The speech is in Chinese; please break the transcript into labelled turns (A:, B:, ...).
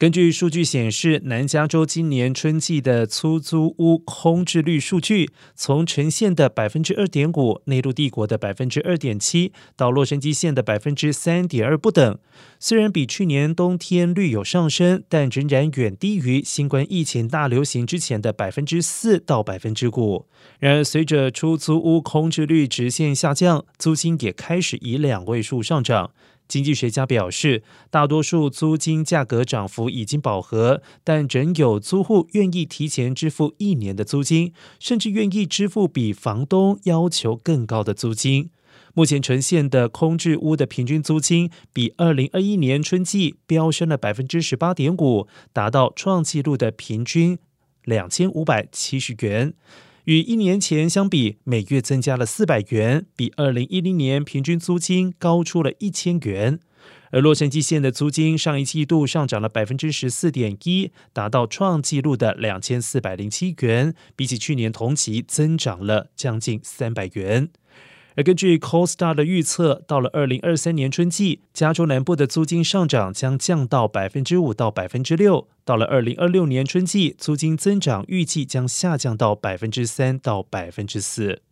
A: 根据数据显示，南加州今年春季的出租屋空置率数据，从呈现的百分之二点五，内陆帝国的百分之二点七，到洛杉矶县的百分之三点二不等。虽然比去年冬天率有上升，但仍然远低于新冠疫情大流行之前的百分之四到百分之五。然而，随着出租屋空置率直线下降，租金也开始以两位数上涨。经济学家表示，大多数租金价格涨幅已经饱和，但仍有租户愿意提前支付一年的租金，甚至愿意支付比房东要求更高的租金。目前呈现的空置屋的平均租金比二零二一年春季飙升了百分之十八点五，达到创纪录的平均两千五百七十元。与一年前相比，每月增加了四百元，比二零一零年平均租金高出了一千元。而洛杉矶县的租金上一季度上涨了百分之十四点一，达到创纪录的两千四百零七元，比起去年同期增长了将近三百元。而根据 CoStar 的预测，到了二零二三年春季，加州南部的租金上涨将降到百分之五到百分之六；到了二零二六年春季，租金增长预计将下降到百分之三到百分之四。